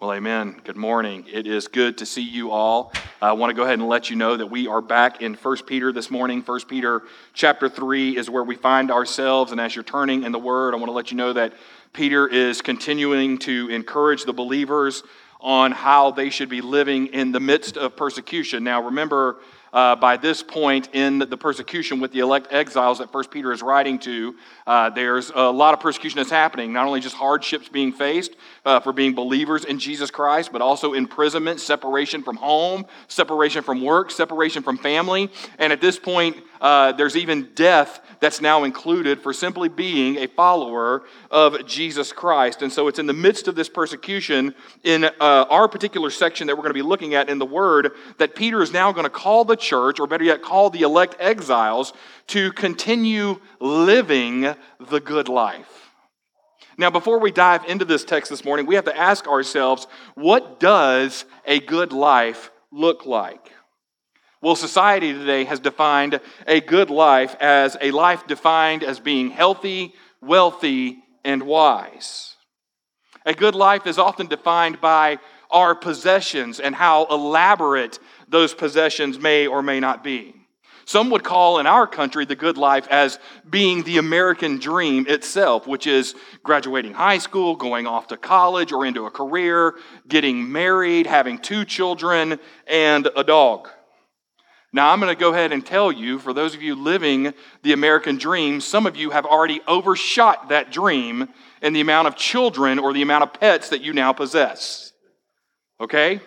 Well, amen. Good morning. It is good to see you all. I want to go ahead and let you know that we are back in 1 Peter this morning. 1 Peter chapter 3 is where we find ourselves. And as you're turning in the Word, I want to let you know that Peter is continuing to encourage the believers on how they should be living in the midst of persecution. Now, remember, uh, by this point in the persecution with the elect exiles that First Peter is writing to, uh, there's a lot of persecution that's happening. Not only just hardships being faced uh, for being believers in Jesus Christ, but also imprisonment, separation from home, separation from work, separation from family. And at this point, uh, there's even death that's now included for simply being a follower of Jesus Christ. And so it's in the midst of this persecution in uh, our particular section that we're going to be looking at in the Word that Peter is now going to call the church, or better yet, call the elect exiles to continue living the good life. Now, before we dive into this text this morning, we have to ask ourselves what does a good life look like? Well, society today has defined a good life as a life defined as being healthy, wealthy, and wise. A good life is often defined by our possessions and how elaborate those possessions may or may not be. Some would call in our country the good life as being the American dream itself, which is graduating high school, going off to college or into a career, getting married, having two children, and a dog. Now, I'm going to go ahead and tell you, for those of you living the American dream, some of you have already overshot that dream in the amount of children or the amount of pets that you now possess. Okay?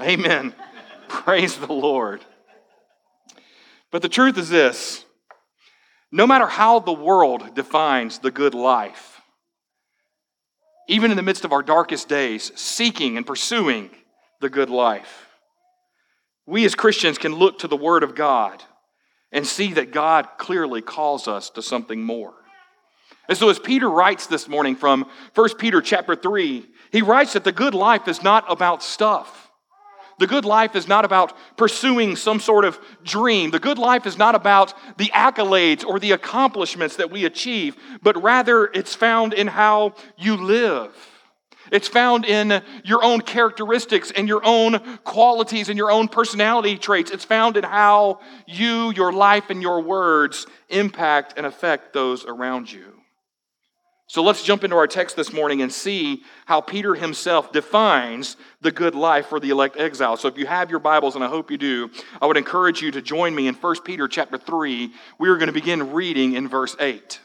Amen. Praise the Lord. But the truth is this no matter how the world defines the good life, even in the midst of our darkest days, seeking and pursuing the good life, we as Christians can look to the Word of God and see that God clearly calls us to something more. And so as Peter writes this morning from 1 Peter chapter 3, he writes that the good life is not about stuff. The good life is not about pursuing some sort of dream. The good life is not about the accolades or the accomplishments that we achieve, but rather it's found in how you live. It's found in your own characteristics and your own qualities and your own personality traits. It's found in how you, your life, and your words impact and affect those around you. So let's jump into our text this morning and see how Peter himself defines the good life for the elect exile. So if you have your Bibles, and I hope you do, I would encourage you to join me in 1 Peter chapter 3. We are going to begin reading in verse 8.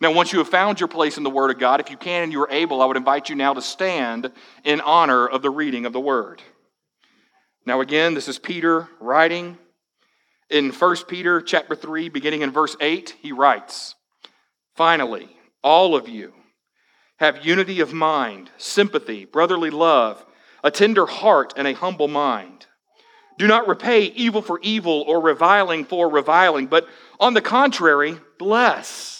Now, once you have found your place in the Word of God, if you can and you are able, I would invite you now to stand in honor of the reading of the Word. Now, again, this is Peter writing. In 1 Peter chapter 3, beginning in verse 8, he writes, Finally, all of you, have unity of mind, sympathy, brotherly love, a tender heart, and a humble mind. Do not repay evil for evil or reviling for reviling, but on the contrary, bless.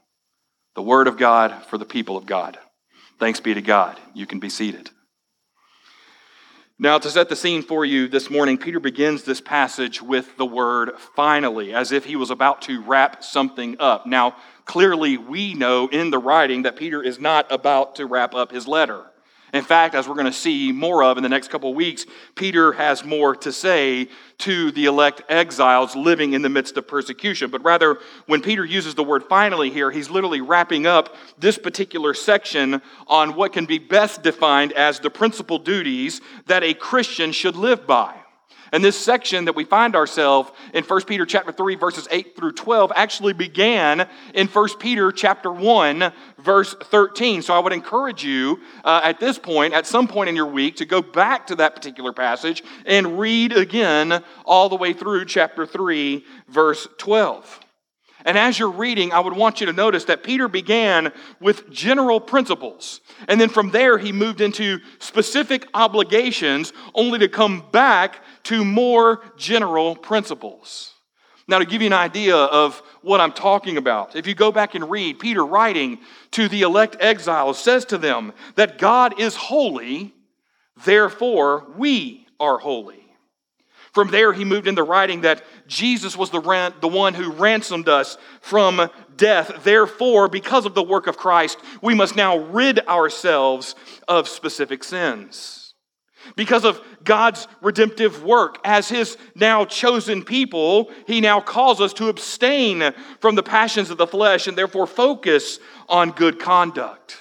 The word of God for the people of God. Thanks be to God. You can be seated. Now, to set the scene for you this morning, Peter begins this passage with the word finally, as if he was about to wrap something up. Now, clearly, we know in the writing that Peter is not about to wrap up his letter. In fact, as we're going to see more of in the next couple of weeks, Peter has more to say to the elect exiles living in the midst of persecution. But rather, when Peter uses the word finally here, he's literally wrapping up this particular section on what can be best defined as the principal duties that a Christian should live by. And this section that we find ourselves in 1 Peter chapter 3 verses 8 through 12 actually began in 1 Peter chapter 1 verse 13. So I would encourage you uh, at this point, at some point in your week, to go back to that particular passage and read again all the way through chapter 3 verse 12. And as you're reading, I would want you to notice that Peter began with general principles. And then from there, he moved into specific obligations, only to come back to more general principles. Now, to give you an idea of what I'm talking about, if you go back and read, Peter writing to the elect exiles says to them that God is holy, therefore we are holy. From there, he moved into writing that Jesus was the, ran- the one who ransomed us from death. Therefore, because of the work of Christ, we must now rid ourselves of specific sins. Because of God's redemptive work, as his now chosen people, he now calls us to abstain from the passions of the flesh and therefore focus on good conduct.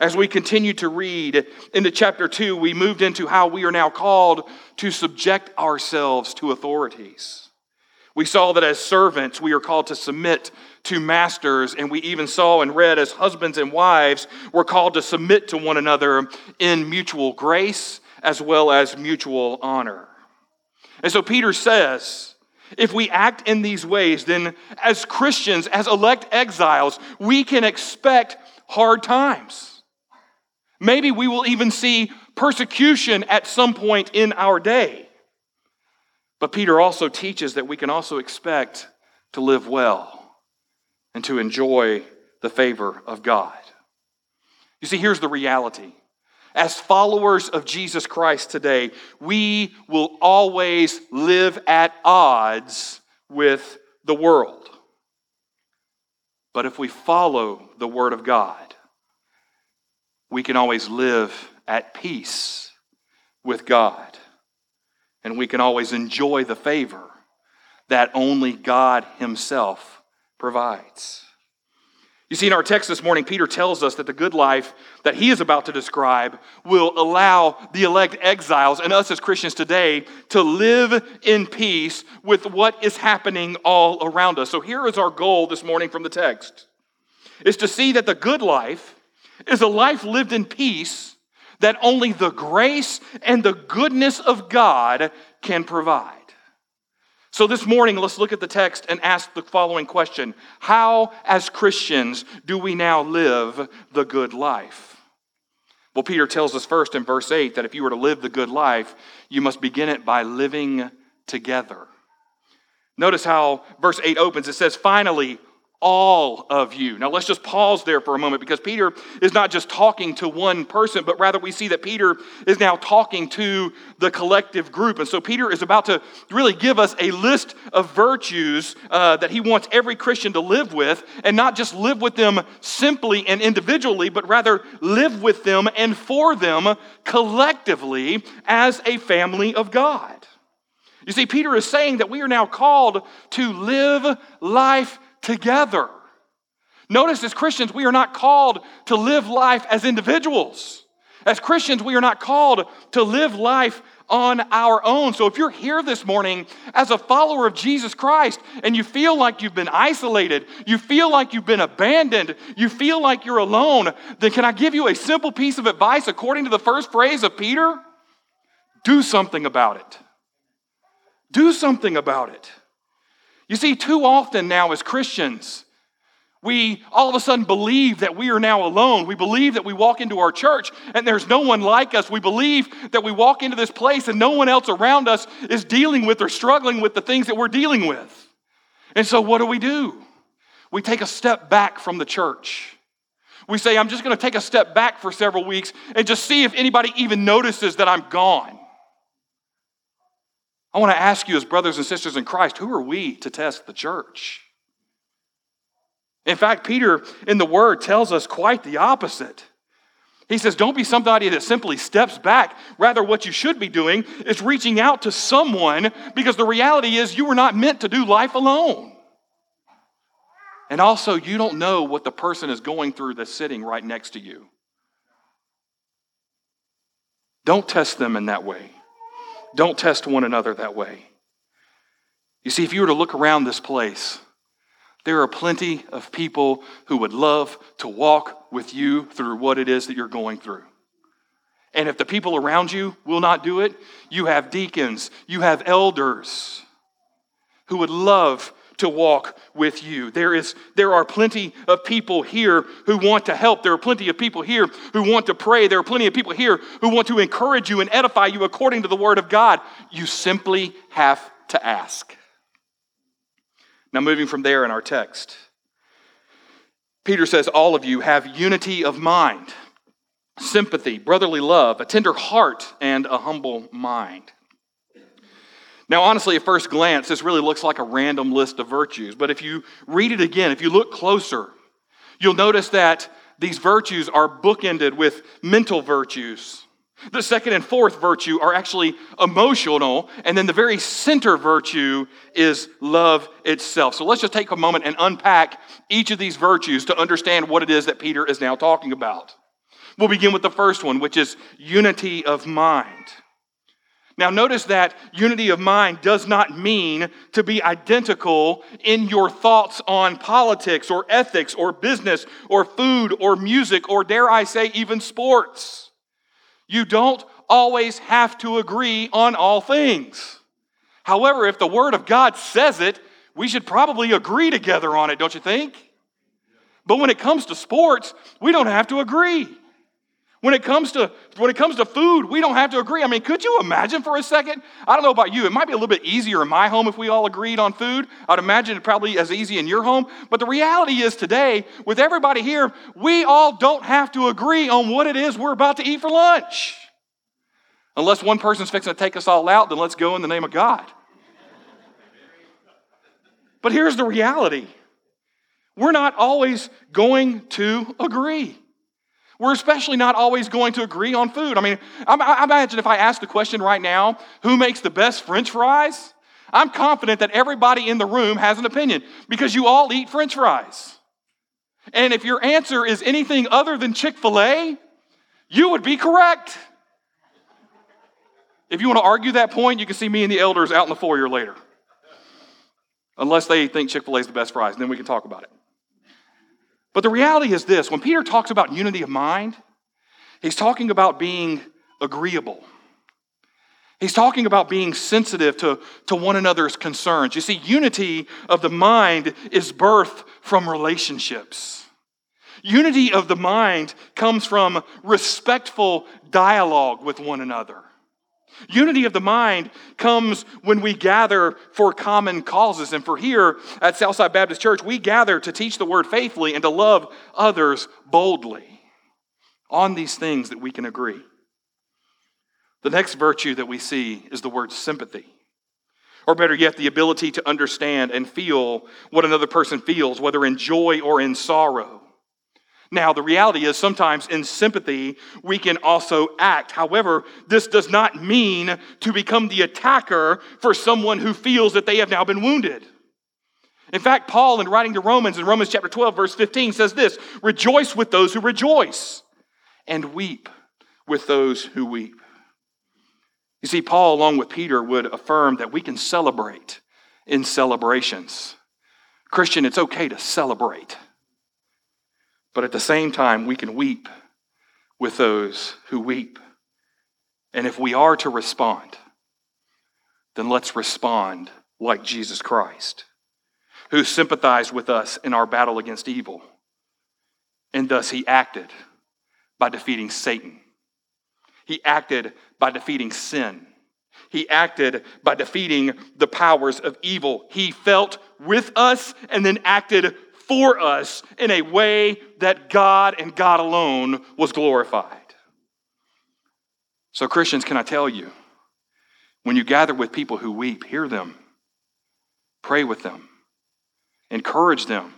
As we continue to read into chapter 2, we moved into how we are now called to subject ourselves to authorities. We saw that as servants, we are called to submit to masters, and we even saw and read as husbands and wives, we're called to submit to one another in mutual grace as well as mutual honor. And so Peter says, if we act in these ways, then as Christians, as elect exiles, we can expect hard times. Maybe we will even see persecution at some point in our day. But Peter also teaches that we can also expect to live well and to enjoy the favor of God. You see, here's the reality. As followers of Jesus Christ today, we will always live at odds with the world. But if we follow the Word of God, we can always live at peace with God. And we can always enjoy the favor that only God Himself provides. You see, in our text this morning, Peter tells us that the good life that he is about to describe will allow the elect exiles and us as Christians today to live in peace with what is happening all around us. So here is our goal this morning from the text is to see that the good life is a life lived in peace that only the grace and the goodness of God can provide. So, this morning, let's look at the text and ask the following question How, as Christians, do we now live the good life? Well, Peter tells us first in verse 8 that if you were to live the good life, you must begin it by living together. Notice how verse 8 opens. It says, Finally, all of you. Now let's just pause there for a moment because Peter is not just talking to one person, but rather we see that Peter is now talking to the collective group. And so Peter is about to really give us a list of virtues uh, that he wants every Christian to live with, and not just live with them simply and individually, but rather live with them and for them collectively as a family of God. You see, Peter is saying that we are now called to live life together. Notice as Christians, we are not called to live life as individuals. As Christians, we are not called to live life on our own. So if you're here this morning as a follower of Jesus Christ and you feel like you've been isolated, you feel like you've been abandoned, you feel like you're alone, then can I give you a simple piece of advice according to the first phrase of Peter? Do something about it. Do something about it. You see, too often now as Christians, we all of a sudden believe that we are now alone. We believe that we walk into our church and there's no one like us. We believe that we walk into this place and no one else around us is dealing with or struggling with the things that we're dealing with. And so, what do we do? We take a step back from the church. We say, I'm just going to take a step back for several weeks and just see if anybody even notices that I'm gone. I want to ask you, as brothers and sisters in Christ, who are we to test the church? In fact, Peter in the Word tells us quite the opposite. He says, Don't be somebody that simply steps back. Rather, what you should be doing is reaching out to someone because the reality is you were not meant to do life alone. And also, you don't know what the person is going through that's sitting right next to you. Don't test them in that way. Don't test one another that way. You see, if you were to look around this place, there are plenty of people who would love to walk with you through what it is that you're going through. And if the people around you will not do it, you have deacons, you have elders who would love to walk with you. There, is, there are plenty of people here who want to help. There are plenty of people here who want to pray. There are plenty of people here who want to encourage you and edify you according to the Word of God. You simply have to ask. Now, moving from there in our text, Peter says, All of you have unity of mind, sympathy, brotherly love, a tender heart, and a humble mind. Now, honestly, at first glance, this really looks like a random list of virtues. But if you read it again, if you look closer, you'll notice that these virtues are bookended with mental virtues. The second and fourth virtue are actually emotional, and then the very center virtue is love itself. So let's just take a moment and unpack each of these virtues to understand what it is that Peter is now talking about. We'll begin with the first one, which is unity of mind. Now, notice that unity of mind does not mean to be identical in your thoughts on politics or ethics or business or food or music or, dare I say, even sports. You don't always have to agree on all things. However, if the Word of God says it, we should probably agree together on it, don't you think? But when it comes to sports, we don't have to agree. When it comes to when it comes to food, we don't have to agree. I mean, could you imagine for a second? I don't know about you. It might be a little bit easier in my home if we all agreed on food. I'd imagine it probably as easy in your home. But the reality is today, with everybody here, we all don't have to agree on what it is we're about to eat for lunch. Unless one person's fixing to take us all out, then let's go in the name of God. But here's the reality. We're not always going to agree. We're especially not always going to agree on food. I mean, I, imagine if I ask the question right now, who makes the best french fries? I'm confident that everybody in the room has an opinion because you all eat french fries. And if your answer is anything other than Chick fil A, you would be correct. If you want to argue that point, you can see me and the elders out in the foyer later. Unless they think Chick fil A is the best fries, then we can talk about it. But the reality is this when Peter talks about unity of mind, he's talking about being agreeable. He's talking about being sensitive to, to one another's concerns. You see, unity of the mind is birthed from relationships. Unity of the mind comes from respectful dialogue with one another. Unity of the mind comes when we gather for common causes. And for here at Southside Baptist Church, we gather to teach the word faithfully and to love others boldly. On these things that we can agree. The next virtue that we see is the word sympathy. Or better yet, the ability to understand and feel what another person feels, whether in joy or in sorrow. Now, the reality is sometimes in sympathy, we can also act. However, this does not mean to become the attacker for someone who feels that they have now been wounded. In fact, Paul, in writing to Romans, in Romans chapter 12, verse 15, says this Rejoice with those who rejoice, and weep with those who weep. You see, Paul, along with Peter, would affirm that we can celebrate in celebrations. Christian, it's okay to celebrate. But at the same time, we can weep with those who weep. And if we are to respond, then let's respond like Jesus Christ, who sympathized with us in our battle against evil. And thus he acted by defeating Satan. He acted by defeating sin. He acted by defeating the powers of evil. He felt with us and then acted for us in a way that God and God alone was glorified. So, Christians, can I tell you, when you gather with people who weep, hear them, pray with them, encourage them.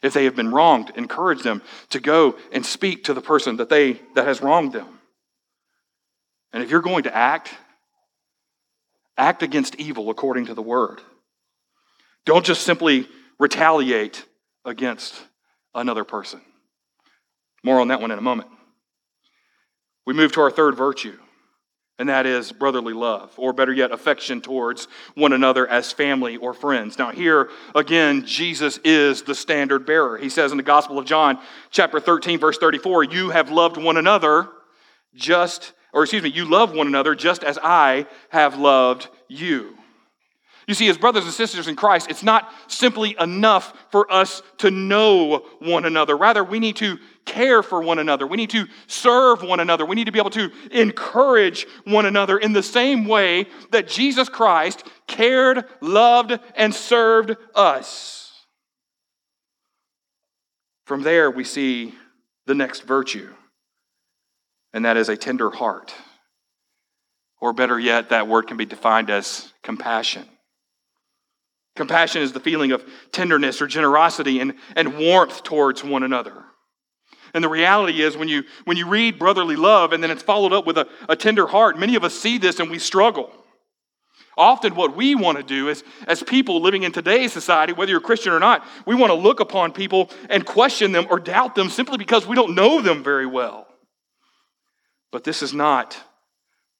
If they have been wronged, encourage them to go and speak to the person that they that has wronged them. And if you're going to act, act against evil according to the word. Don't just simply retaliate against another person. More on that one in a moment. We move to our third virtue, and that is brotherly love, or better yet, affection towards one another as family or friends. Now, here again, Jesus is the standard bearer. He says in the Gospel of John, chapter 13, verse 34, You have loved one another just, or excuse me, you love one another just as I have loved you. You see, as brothers and sisters in Christ, it's not simply enough for us to know one another. Rather, we need to care for one another. We need to serve one another. We need to be able to encourage one another in the same way that Jesus Christ cared, loved, and served us. From there, we see the next virtue, and that is a tender heart. Or better yet, that word can be defined as compassion. Compassion is the feeling of tenderness or generosity and, and warmth towards one another. And the reality is, when you, when you read brotherly love and then it's followed up with a, a tender heart, many of us see this and we struggle. Often, what we want to do is, as people living in today's society, whether you're Christian or not, we want to look upon people and question them or doubt them simply because we don't know them very well. But this is not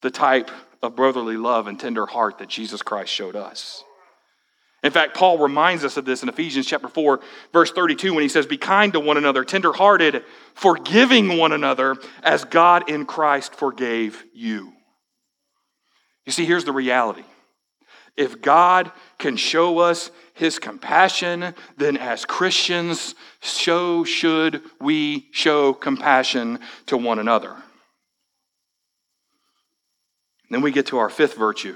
the type of brotherly love and tender heart that Jesus Christ showed us. In fact, Paul reminds us of this in Ephesians chapter 4, verse 32, when he says, Be kind to one another, tenderhearted, forgiving one another, as God in Christ forgave you. You see, here's the reality. If God can show us his compassion, then as Christians, so should we show compassion to one another. Then we get to our fifth virtue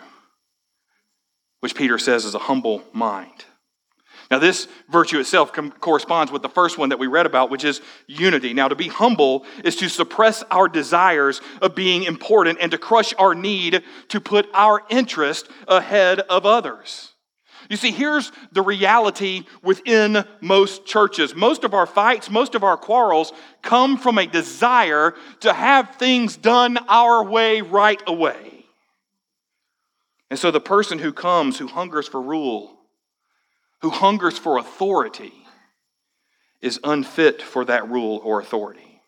which Peter says is a humble mind. Now, this virtue itself com- corresponds with the first one that we read about, which is unity. Now, to be humble is to suppress our desires of being important and to crush our need to put our interest ahead of others. You see, here's the reality within most churches. Most of our fights, most of our quarrels come from a desire to have things done our way right away. And so the person who comes, who hungers for rule, who hungers for authority, is unfit for that rule or authority.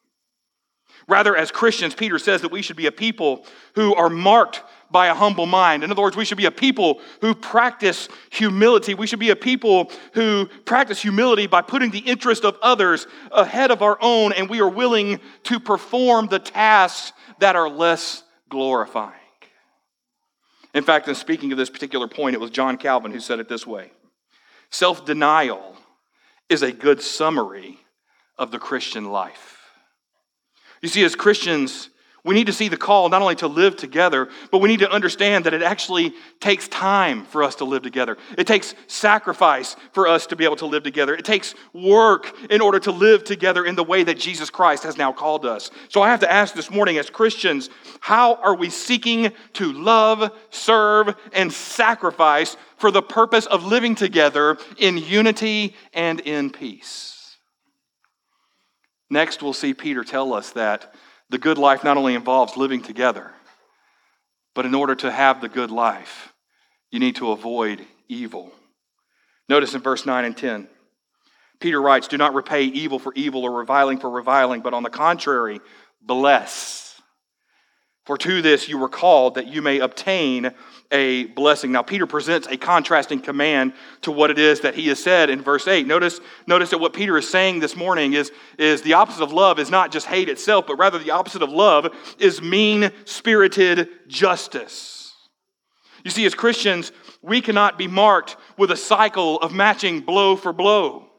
Rather, as Christians, Peter says that we should be a people who are marked by a humble mind. In other words, we should be a people who practice humility. We should be a people who practice humility by putting the interest of others ahead of our own, and we are willing to perform the tasks that are less glorifying. In fact, in speaking of this particular point, it was John Calvin who said it this way Self denial is a good summary of the Christian life. You see, as Christians, we need to see the call not only to live together, but we need to understand that it actually takes time for us to live together. It takes sacrifice for us to be able to live together. It takes work in order to live together in the way that Jesus Christ has now called us. So I have to ask this morning, as Christians, how are we seeking to love, serve, and sacrifice for the purpose of living together in unity and in peace? Next, we'll see Peter tell us that the good life not only involves living together, but in order to have the good life, you need to avoid evil. Notice in verse 9 and 10, Peter writes, Do not repay evil for evil or reviling for reviling, but on the contrary, bless for to this you were called that you may obtain a blessing. Now, Peter presents a contrasting command to what it is that he has said in verse 8. Notice, notice that what Peter is saying this morning is, is the opposite of love is not just hate itself, but rather the opposite of love is mean spirited justice. You see, as Christians, we cannot be marked with a cycle of matching blow for blow.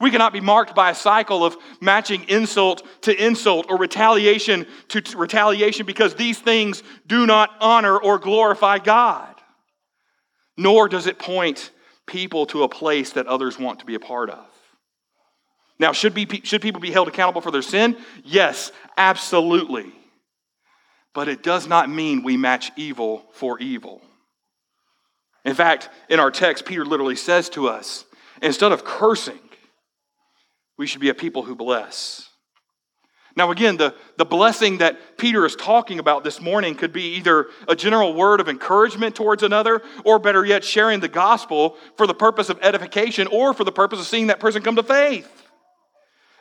We cannot be marked by a cycle of matching insult to insult or retaliation to t- retaliation because these things do not honor or glorify God. Nor does it point people to a place that others want to be a part of. Now, should, be, should people be held accountable for their sin? Yes, absolutely. But it does not mean we match evil for evil. In fact, in our text, Peter literally says to us instead of cursing, we should be a people who bless. Now, again, the, the blessing that Peter is talking about this morning could be either a general word of encouragement towards another, or better yet, sharing the gospel for the purpose of edification or for the purpose of seeing that person come to faith.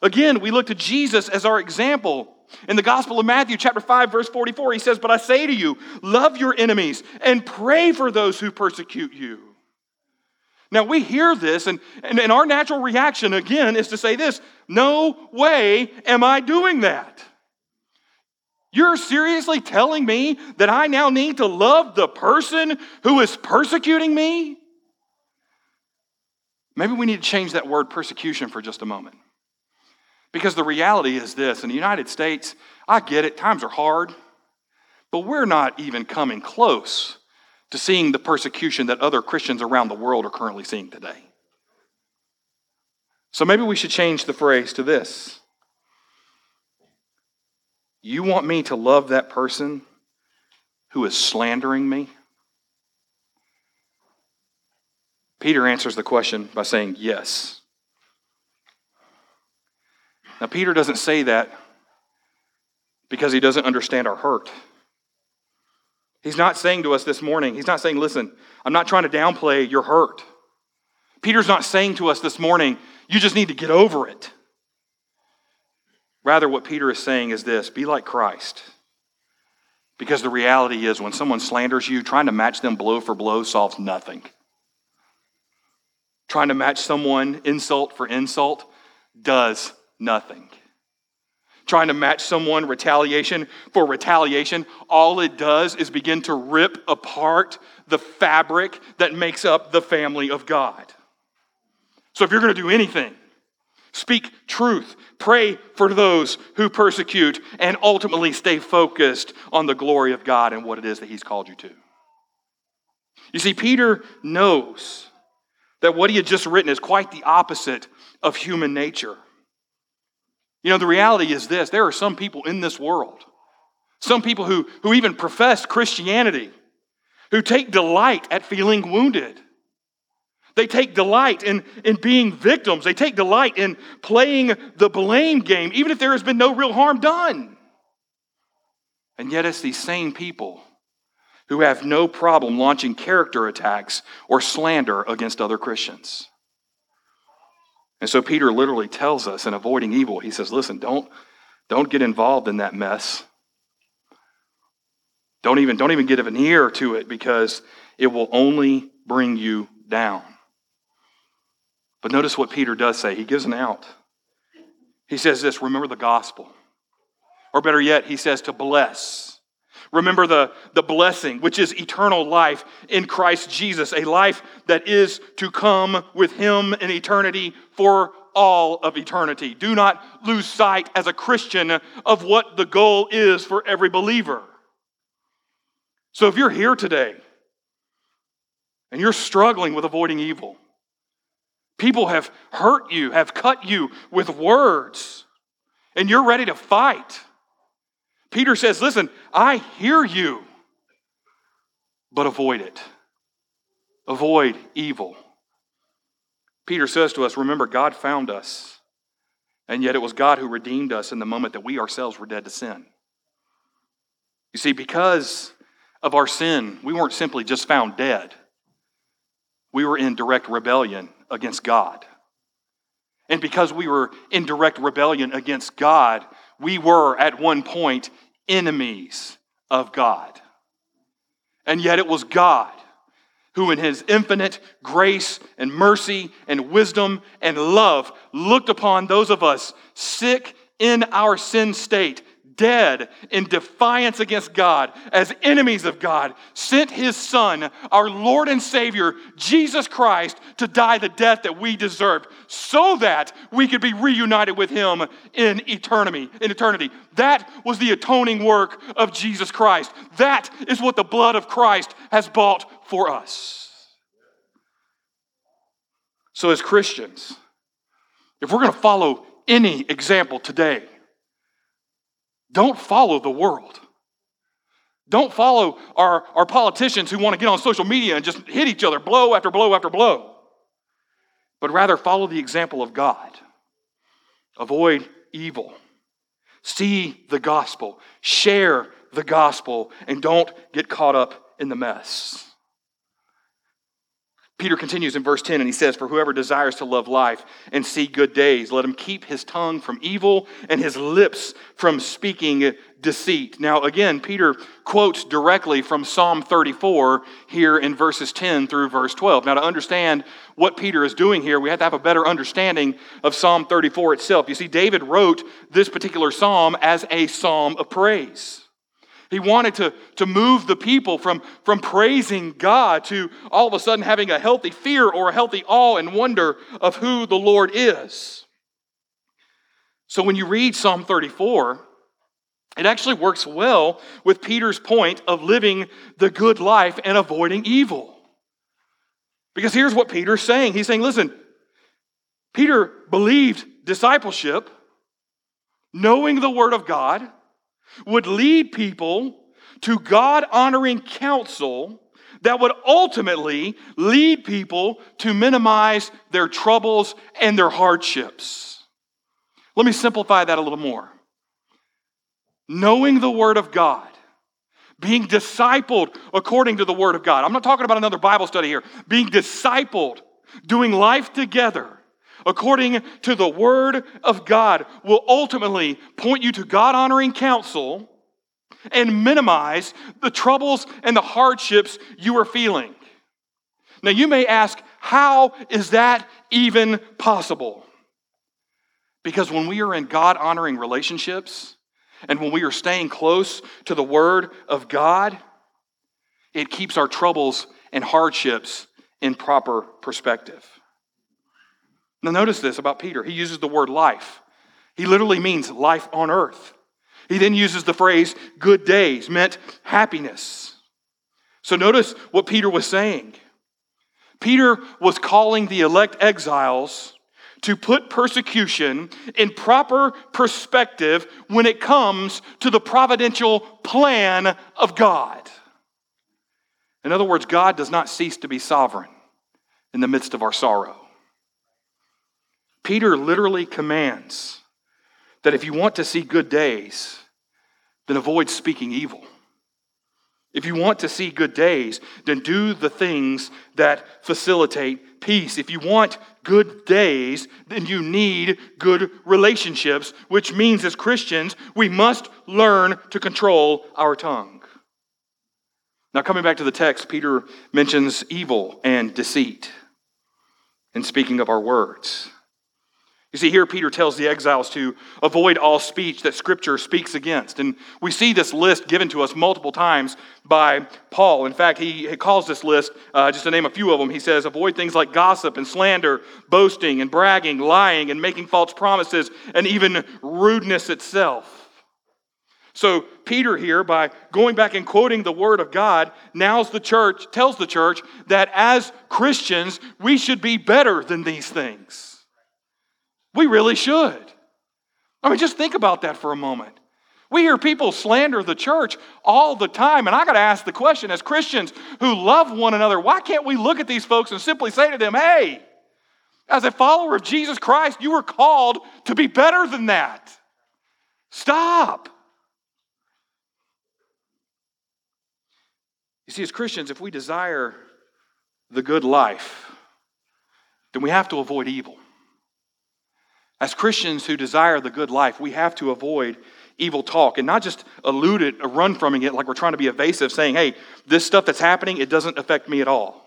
Again, we look to Jesus as our example. In the Gospel of Matthew, chapter 5, verse 44, he says, But I say to you, love your enemies and pray for those who persecute you. Now we hear this, and, and, and, our natural reaction again is to say this No way am I doing that. You're seriously telling me that I now need to love the person who is persecuting me? maybe we need to change that word persecution for just a moment. Because the reality is this in the United States, I get it, times are hard, but we're not even coming close to seeing the persecution that other Christians around the world are currently seeing today. So maybe we should change the phrase to this You want me to love that person who is slandering me? Peter answers the question by saying, Yes. Now, Peter doesn't say that because he doesn't understand our hurt. He's not saying to us this morning, he's not saying, Listen, I'm not trying to downplay your hurt. Peter's not saying to us this morning, You just need to get over it. Rather, what Peter is saying is this be like Christ. Because the reality is, when someone slanders you, trying to match them blow for blow solves nothing. Trying to match someone insult for insult does nothing. Trying to match someone retaliation for retaliation, all it does is begin to rip apart the fabric that makes up the family of God. So if you're going to do anything, speak truth, pray for those who persecute, and ultimately stay focused on the glory of God and what it is that He's called you to. You see, Peter knows that what he had just written is quite the opposite of human nature. You know, the reality is this there are some people in this world, some people who, who even profess Christianity, who take delight at feeling wounded. They take delight in, in being victims. They take delight in playing the blame game, even if there has been no real harm done. And yet, it's these same people who have no problem launching character attacks or slander against other Christians. And so Peter literally tells us in avoiding evil, he says, listen, don't, don't get involved in that mess. Don't even, don't even get an ear to it because it will only bring you down. But notice what Peter does say. He gives an out. He says this remember the gospel. Or better yet, he says to bless. Remember the, the blessing, which is eternal life in Christ Jesus, a life that is to come with Him in eternity for all of eternity. Do not lose sight as a Christian of what the goal is for every believer. So if you're here today and you're struggling with avoiding evil, people have hurt you, have cut you with words, and you're ready to fight Peter says, Listen, I hear you, but avoid it. Avoid evil. Peter says to us, Remember, God found us, and yet it was God who redeemed us in the moment that we ourselves were dead to sin. You see, because of our sin, we weren't simply just found dead, we were in direct rebellion against God. And because we were in direct rebellion against God, we were at one point enemies of God. And yet it was God who, in his infinite grace and mercy and wisdom and love, looked upon those of us sick in our sin state dead in defiance against God, as enemies of God, sent his Son, our Lord and Savior, Jesus Christ, to die the death that we deserved, so that we could be reunited with him in eternity. In eternity. That was the atoning work of Jesus Christ. That is what the blood of Christ has bought for us. So, as Christians, if we're going to follow any example today, don't follow the world. Don't follow our, our politicians who want to get on social media and just hit each other blow after blow after blow. But rather follow the example of God. Avoid evil. See the gospel. Share the gospel. And don't get caught up in the mess. Peter continues in verse 10 and he says, For whoever desires to love life and see good days, let him keep his tongue from evil and his lips from speaking deceit. Now, again, Peter quotes directly from Psalm 34 here in verses 10 through verse 12. Now, to understand what Peter is doing here, we have to have a better understanding of Psalm 34 itself. You see, David wrote this particular psalm as a psalm of praise. He wanted to, to move the people from, from praising God to all of a sudden having a healthy fear or a healthy awe and wonder of who the Lord is. So when you read Psalm 34, it actually works well with Peter's point of living the good life and avoiding evil. Because here's what Peter's saying He's saying, listen, Peter believed discipleship, knowing the Word of God would lead people to God honoring counsel that would ultimately lead people to minimize their troubles and their hardships. Let me simplify that a little more. Knowing the Word of God, being discipled according to the Word of God. I'm not talking about another Bible study here. Being discipled, doing life together according to the Word of God will ultimately point you to God honoring counsel and minimize the troubles and the hardships you are feeling. Now, you may ask, how is that even possible? Because when we are in God honoring relationships and when we are staying close to the Word of God, it keeps our troubles and hardships in proper perspective. Now, notice this about Peter. He uses the word life, he literally means life on earth. He then uses the phrase good days, meant happiness. So, notice what Peter was saying. Peter was calling the elect exiles to put persecution in proper perspective when it comes to the providential plan of God. In other words, God does not cease to be sovereign in the midst of our sorrow. Peter literally commands that if you want to see good days, then avoid speaking evil. If you want to see good days, then do the things that facilitate peace. If you want good days, then you need good relationships, which means as Christians, we must learn to control our tongue. Now, coming back to the text, Peter mentions evil and deceit in speaking of our words. You see, here Peter tells the exiles to avoid all speech that Scripture speaks against. And we see this list given to us multiple times by Paul. In fact, he, calls this list, uh, just to name a few of them, he says, avoid things like gossip and slander, boasting and bragging, lying and making false promises, and even rudeness itself. So Peter here, by going back and quoting the word of God, now's the church, tells the church that as Christians, we should be better than these things. We really should. I mean, just think about that for a moment. We hear people slander the church all the time, and I got to ask the question as Christians who love one another, why can't we look at these folks and simply say to them, hey, as a follower of Jesus Christ, you were called to be better than that? Stop. You see, as Christians, if we desire the good life, then we have to avoid evil. As Christians who desire the good life, we have to avoid evil talk and not just elude it or run from it like we're trying to be evasive, saying, hey, this stuff that's happening, it doesn't affect me at all.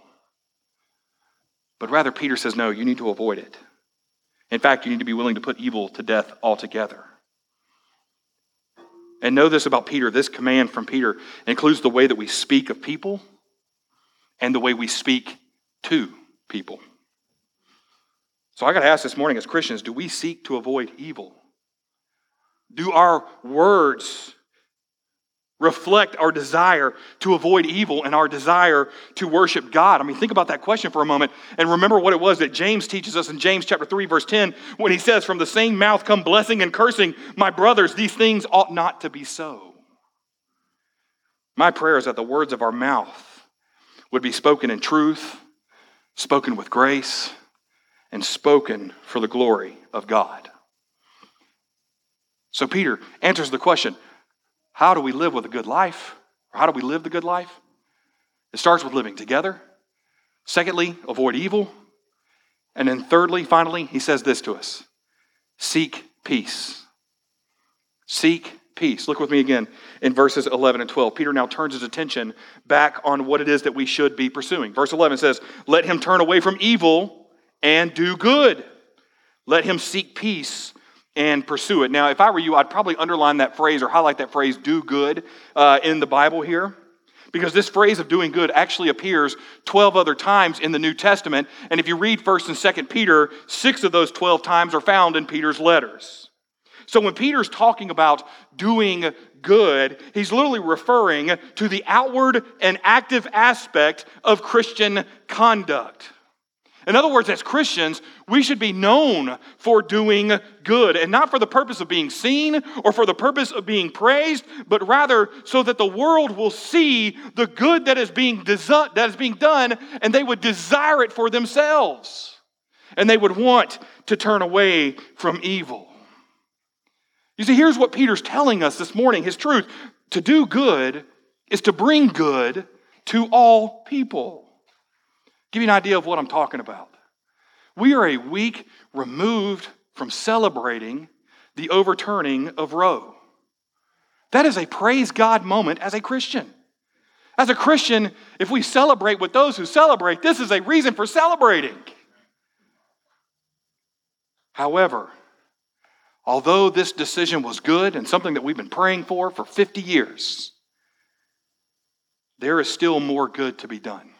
But rather, Peter says, no, you need to avoid it. In fact, you need to be willing to put evil to death altogether. And know this about Peter this command from Peter includes the way that we speak of people and the way we speak to people. So I got to ask this morning as Christians do we seek to avoid evil? Do our words reflect our desire to avoid evil and our desire to worship God? I mean, think about that question for a moment and remember what it was that James teaches us in James chapter 3 verse 10 when he says from the same mouth come blessing and cursing, my brothers, these things ought not to be so. My prayer is that the words of our mouth would be spoken in truth, spoken with grace, and spoken for the glory of God. So Peter answers the question how do we live with a good life? Or how do we live the good life? It starts with living together. Secondly, avoid evil. And then thirdly, finally, he says this to us seek peace. Seek peace. Look with me again in verses 11 and 12. Peter now turns his attention back on what it is that we should be pursuing. Verse 11 says, Let him turn away from evil and do good. Let him seek peace and pursue it. Now, if I were you, I'd probably underline that phrase or highlight that phrase, do good, uh, in the Bible here. Because this phrase of doing good actually appears 12 other times in the New Testament. And if you read 1st and 2nd Peter, six of those 12 times are found in Peter's letters. So when Peter's talking about doing good, he's literally referring to the outward and active aspect of Christian conduct. In other words, as Christians, we should be known for doing good, and not for the purpose of being seen or for the purpose of being praised, but rather so that the world will see the good that is being, that is being done and they would desire it for themselves. And they would want to turn away from evil. You see, here's what Peter's telling us this morning his truth. To do good is to bring good to all people. Give you an idea of what I'm talking about. We are a week removed from celebrating the overturning of Roe. That is a praise God moment as a Christian. As a Christian, if we celebrate with those who celebrate, this is a reason for celebrating. However, although this decision was good and something that we've been praying for for 50 years, there is still more good to be done.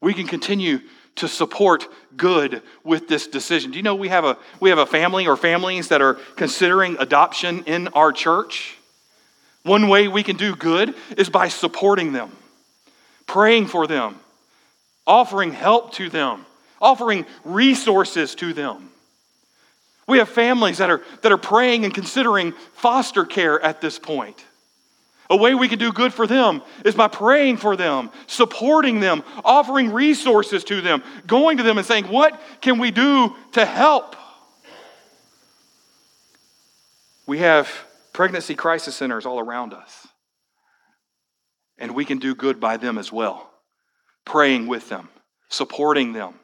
We can continue to support good with this decision. Do you know we have a we have a family or families that are considering adoption in our church? One way we can do good is by supporting them, praying for them, offering help to them, offering resources to them. We have families that are, that are praying and considering foster care at this point. A way we can do good for them is by praying for them, supporting them, offering resources to them, going to them and saying, What can we do to help? We have pregnancy crisis centers all around us, and we can do good by them as well, praying with them, supporting them,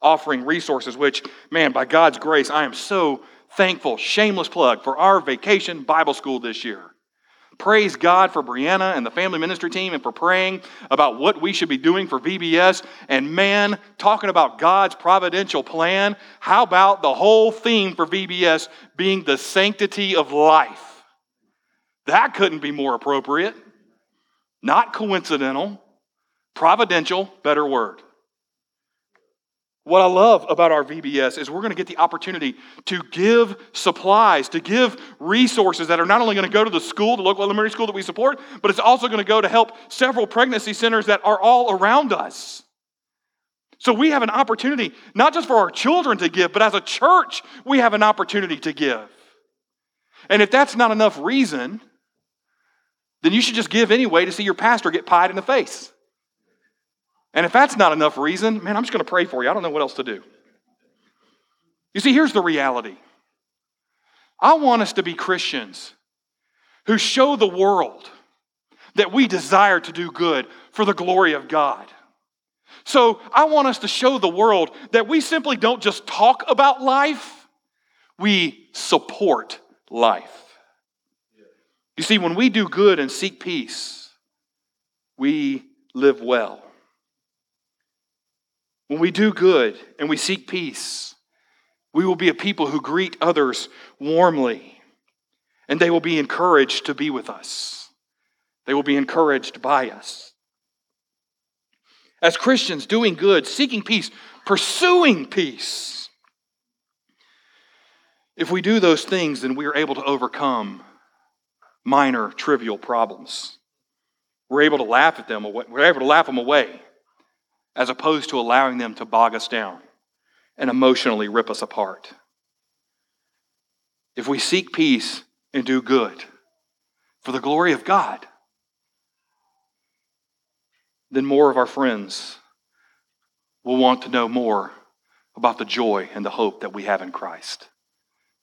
offering resources, which, man, by God's grace, I am so thankful. Shameless plug for our vacation Bible school this year. Praise God for Brianna and the family ministry team and for praying about what we should be doing for VBS. And man, talking about God's providential plan, how about the whole theme for VBS being the sanctity of life? That couldn't be more appropriate. Not coincidental, providential, better word. What I love about our VBS is we're going to get the opportunity to give supplies, to give resources that are not only going to go to the school, the local elementary school that we support, but it's also going to go to help several pregnancy centers that are all around us. So we have an opportunity, not just for our children to give, but as a church, we have an opportunity to give. And if that's not enough reason, then you should just give anyway to see your pastor get pied in the face. And if that's not enough reason, man, I'm just going to pray for you. I don't know what else to do. You see, here's the reality I want us to be Christians who show the world that we desire to do good for the glory of God. So I want us to show the world that we simply don't just talk about life, we support life. You see, when we do good and seek peace, we live well. When we do good and we seek peace, we will be a people who greet others warmly, and they will be encouraged to be with us. They will be encouraged by us. As Christians, doing good, seeking peace, pursuing peace. If we do those things, then we are able to overcome minor, trivial problems. We're able to laugh at them, we're able to laugh them away as opposed to allowing them to bog us down and emotionally rip us apart. If we seek peace and do good for the glory of God, then more of our friends will want to know more about the joy and the hope that we have in Christ,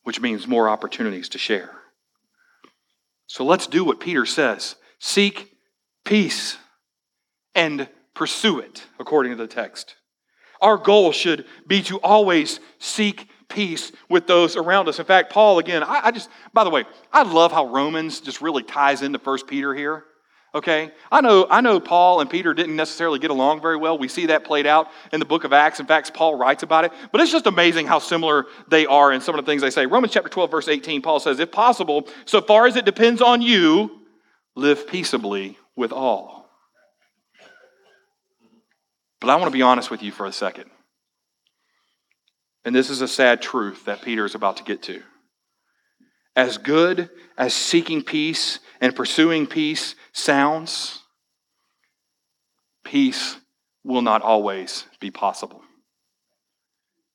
which means more opportunities to share. So let's do what Peter says seek peace and pursue it, according to the text. Our goal should be to always seek peace with those around us. In fact, Paul, again, I, I, just, by the way, I love how Romans just really ties into First Peter here. Okay? I know, I know Paul and Peter didn't necessarily get along very well. We see that played out in the book of Acts. In fact, Paul writes about it. But it's just amazing how similar they are in some of the things they say. Romans chapter 12, verse 18, Paul says, If possible, so far as it depends on you, live peaceably with all. But I want to be honest with you for a second. And this is a sad truth that Peter is about to get to. As good as seeking peace and pursuing peace sounds, peace will not always be possible.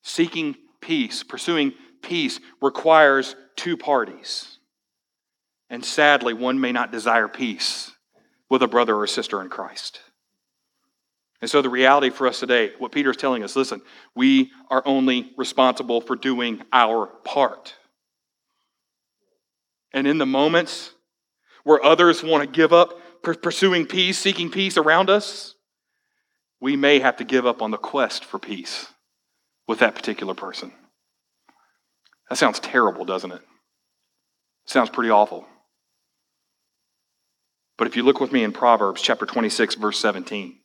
Seeking peace, pursuing peace, requires two parties. And sadly, one may not desire peace with a brother or sister in Christ. And so, the reality for us today, what Peter is telling us listen, we are only responsible for doing our part. And in the moments where others want to give up pursuing peace, seeking peace around us, we may have to give up on the quest for peace with that particular person. That sounds terrible, doesn't it? Sounds pretty awful. But if you look with me in Proverbs chapter 26, verse 17,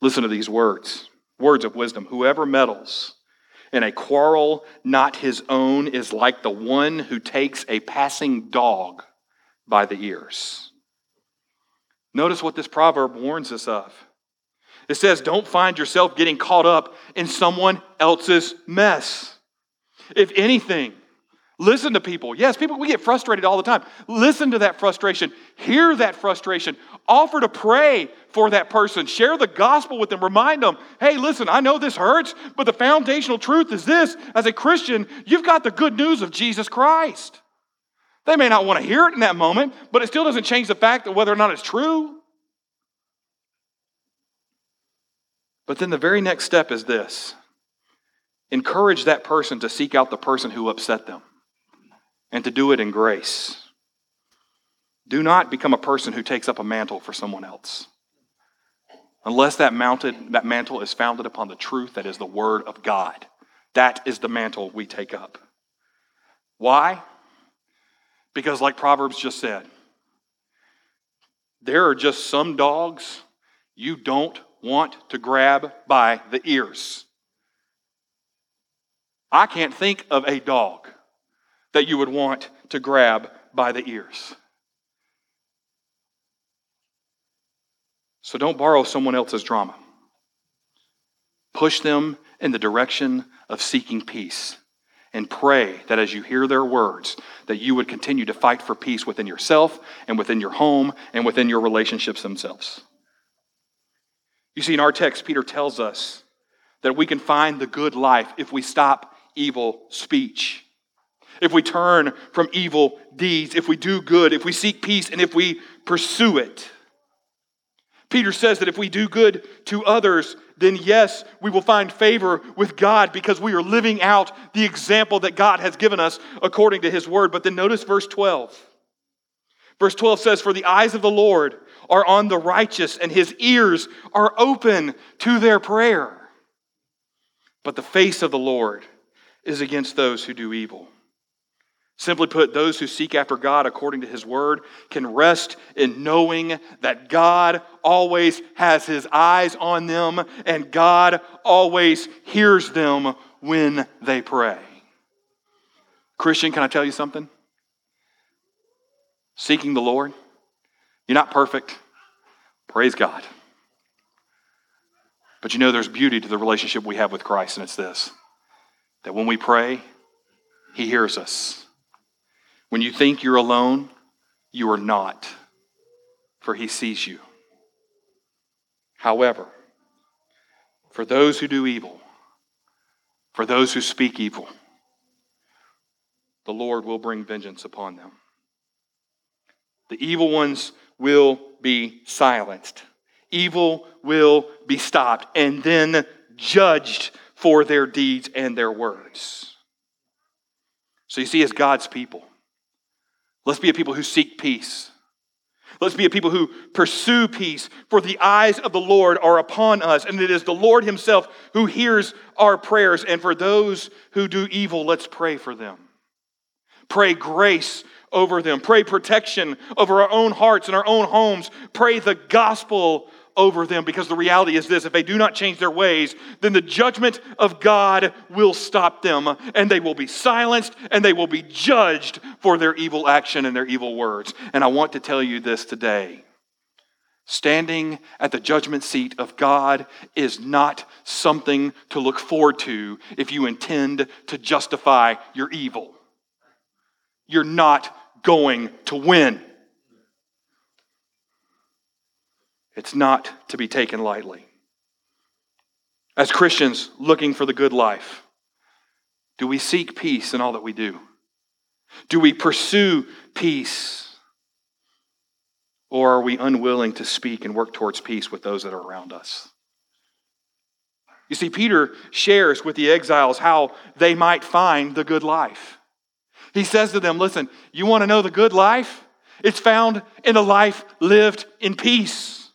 listen to these words words of wisdom. Whoever meddles in a quarrel not his own is like the one who takes a passing dog by the ears. Notice what this proverb warns us of. It says, Don't find yourself getting caught up in someone else's mess. If anything, listen to people. Yes, people, we get frustrated all the time. Listen to that frustration. Hear that frustration. Offer to pray for that person. Share the gospel with them. Remind them, hey, listen, I know this hurts, but the foundational truth is this as a Christian, you've got the good news of Jesus Christ. They may not want to hear it in that moment, but it still doesn't change the fact that whether or not it's true. But then the very next step is this encourage that person to seek out the person who upset them and to do it in grace. Do not become a person who takes up a mantle for someone else. Unless that, mounted, that mantle is founded upon the truth that is the Word of God. That is the mantle we take up. Why? Because, like Proverbs just said, there are just some dogs you don't want to grab by the ears. I can't think of a dog that you would want to grab by the ears. So don't borrow someone else's drama. Push them in the direction of seeking peace and pray that as you hear their words that you would continue to fight for peace within yourself and within your home and within your relationships themselves you see in our text peter tells us that we can find the good life if we stop evil speech if we turn from evil deeds if we do good if we seek peace and if we pursue it Peter says that if we do good to others, then yes, we will find favor with God because we are living out the example that God has given us according to his word. But then notice verse 12. Verse 12 says, For the eyes of the Lord are on the righteous, and his ears are open to their prayer. But the face of the Lord is against those who do evil. Simply put, those who seek after God according to His Word can rest in knowing that God always has His eyes on them and God always hears them when they pray. Christian, can I tell you something? Seeking the Lord, you're not perfect. Praise God. But you know, there's beauty to the relationship we have with Christ, and it's this that when we pray, He hears us. When you think you're alone, you are not, for he sees you. However, for those who do evil, for those who speak evil, the Lord will bring vengeance upon them. The evil ones will be silenced. Evil will be stopped and then judged for their deeds and their words. So you see, as God's people, Let's be a people who seek peace. Let's be a people who pursue peace, for the eyes of the Lord are upon us, and it is the Lord Himself who hears our prayers. And for those who do evil, let's pray for them. Pray grace over them. Pray protection over our own hearts and our own homes. Pray the gospel over them because the reality is this if they do not change their ways, then the judgment of God will stop them and they will be silenced and they will be judged for their evil action and their evil words. And I want to tell you this today. Standing at the judgment seat of God is not something to look forward to if you intend to justify your evil. You're not going to win. It's not to be taken lightly. As Christians looking for the good life, do we seek peace in all that we do? Do we pursue peace? Or are we unwilling to speak and work towards peace with those that are around us? You see, Peter shares with the exiles how they might find the good life. He says to them, Listen, you want to know the good life? It's found in a life lived in peace.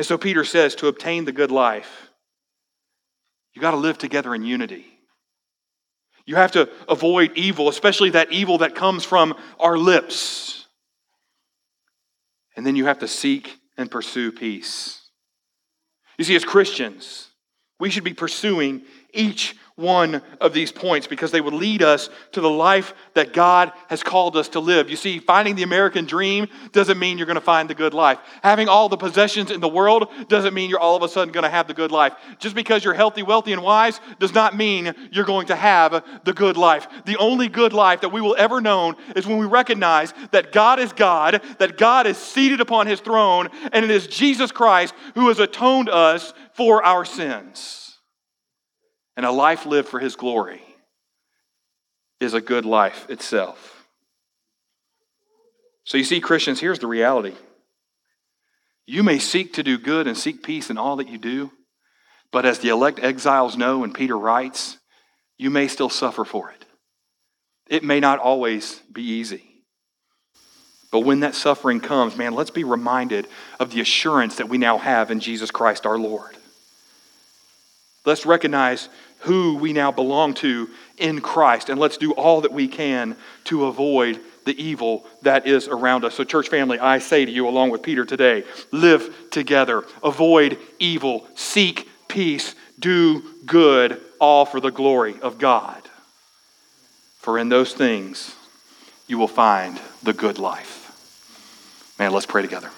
And so Peter says to obtain the good life, you got to live together in unity. You have to avoid evil, especially that evil that comes from our lips. And then you have to seek and pursue peace. You see, as Christians, we should be pursuing each one of these points because they would lead us to the life that God has called us to live. You see, finding the American dream doesn't mean you're going to find the good life. Having all the possessions in the world doesn't mean you're all of a sudden going to have the good life. Just because you're healthy, wealthy, and wise does not mean you're going to have the good life. The only good life that we will ever know is when we recognize that God is God, that God is seated upon his throne, and it is Jesus Christ who has atoned us for our sins and a life lived for His glory is a good life itself. So you see, Christians, here's the reality. You may seek to do good and seek peace in all that you do, but as the elect exiles know, and Peter writes, you may still suffer for it. It may not always be easy. But when that suffering comes, man, let's be reminded of the assurance that we now have in Jesus Christ our Lord. Let's recognize who we now belong to in Christ. And let's do all that we can to avoid the evil that is around us. So, church family, I say to you, along with Peter today, live together, avoid evil, seek peace, do good, all for the glory of God. For in those things you will find the good life. Man, let's pray together.